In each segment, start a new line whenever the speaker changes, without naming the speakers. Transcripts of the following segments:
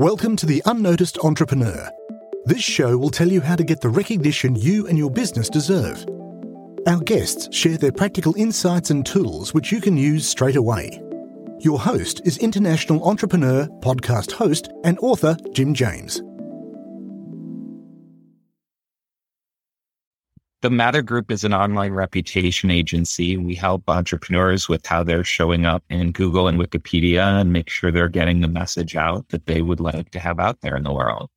Welcome to The Unnoticed Entrepreneur. This show will tell you how to get the recognition you and your business deserve. Our guests share their practical insights and tools which you can use straight away. Your host is international entrepreneur, podcast host, and author Jim James.
The Mather Group is an online reputation agency. We help entrepreneurs with how they're showing up in Google and Wikipedia and make sure they're getting the message out that they would like to have out there in the world.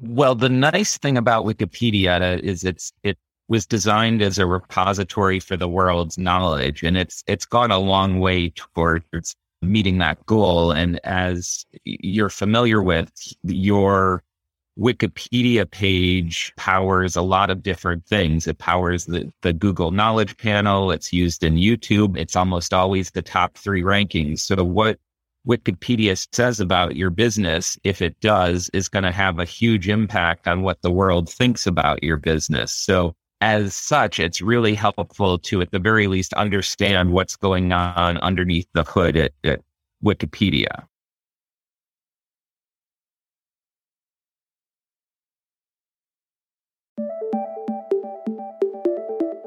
Well, the nice thing about Wikipedia is it's it was designed as a repository for the world's knowledge, and it's it's gone a long way towards meeting that goal. And as you're familiar with, your Wikipedia page powers a lot of different things. It powers the, the Google Knowledge Panel. It's used in YouTube. It's almost always the top three rankings. So what Wikipedia says about your business, if it does, is going to have a huge impact on what the world thinks about your business. So as such, it's really helpful to, at the very least, understand what's going on underneath the hood at, at Wikipedia.